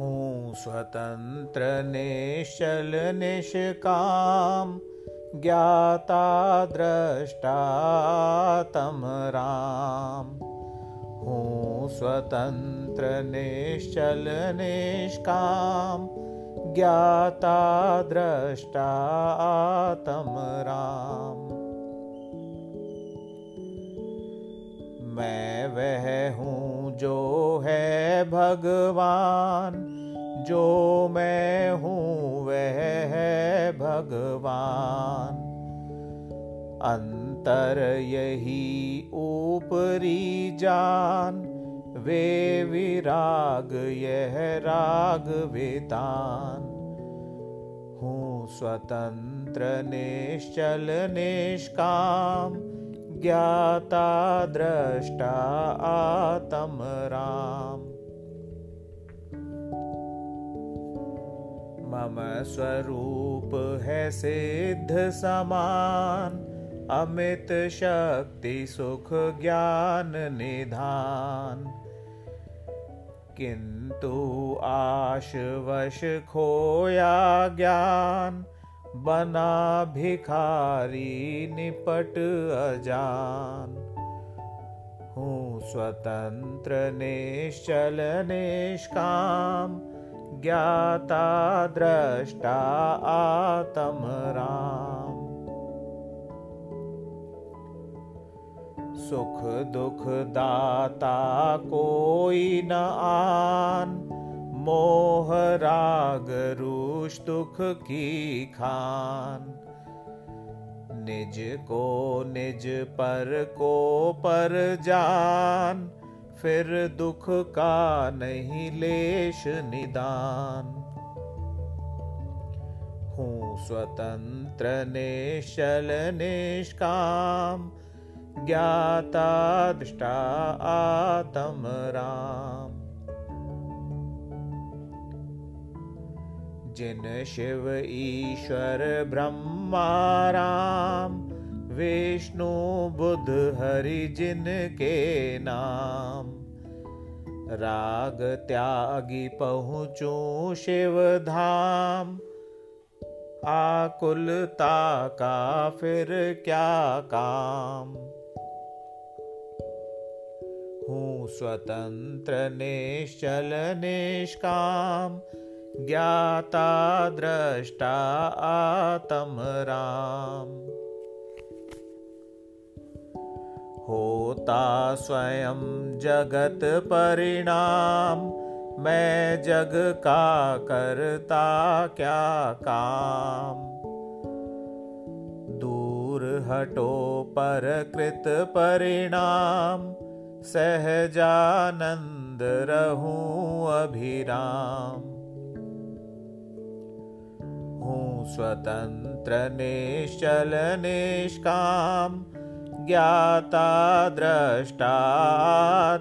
स्वतन्त्र निश्चल निष्काम ज्ञाता द्रष्टा तम राम हूँ स्वतंत्र निश्चल निष्काम ज्ञाता द्रष्टा तम राम मैं वह हूँ जो है भगवान। जो मैं हूँ वह है भगवान। अंतर यही ऊपरी जान, वे विराग, यह राग वेतान हूँ स्वतंत्र, निश्चल, निष्काम ज्ञाता द्रष्टा आत्म राम। मम स्वरूप है सिद्ध समान अमित शक्ति सुख ज्ञान निधान। वश खोया ज्ञान बना भिखारी निपट अजान। हूँ स्वतंत्र, निश्चल, निष्काम, ज्ञाता, द्रष्टा, आत्म, राम। सुख दुख दाता कोई न आन। मोह राग रूष दुख की खान निज को निज पर को पर जान, फिर दुख का नहीं लेश निदान। हूँ स्वतंत्र निश्चल निष्काम ज्ञाता दृष्टा आत्म राम जिन शिव ईश्वर ब्रह्मा राम विष्णु बुध हरि जिन के नाम। राग त्यागी पहुँचू शिव धाम, आकुलता का फिर क्या काम। हूँ स्वतंत्र निश्चल निष्काम ज्ञाता द्रष्टा आत्म राम। होता स्वयं जगत परिणाम, मैं जग का करता क्या काम? दूर हटो पर कृत परिणाम, सहजानंद रहूँ अभिराम। हूँ स्वतंत्र निश्चल निष्काम ज्ञाता द्रष्टा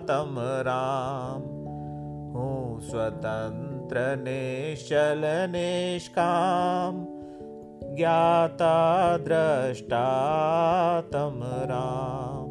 तम राम हूँ स्वतंत्र निश्चल निष्काम ज्ञाता द्रष्टा तम राम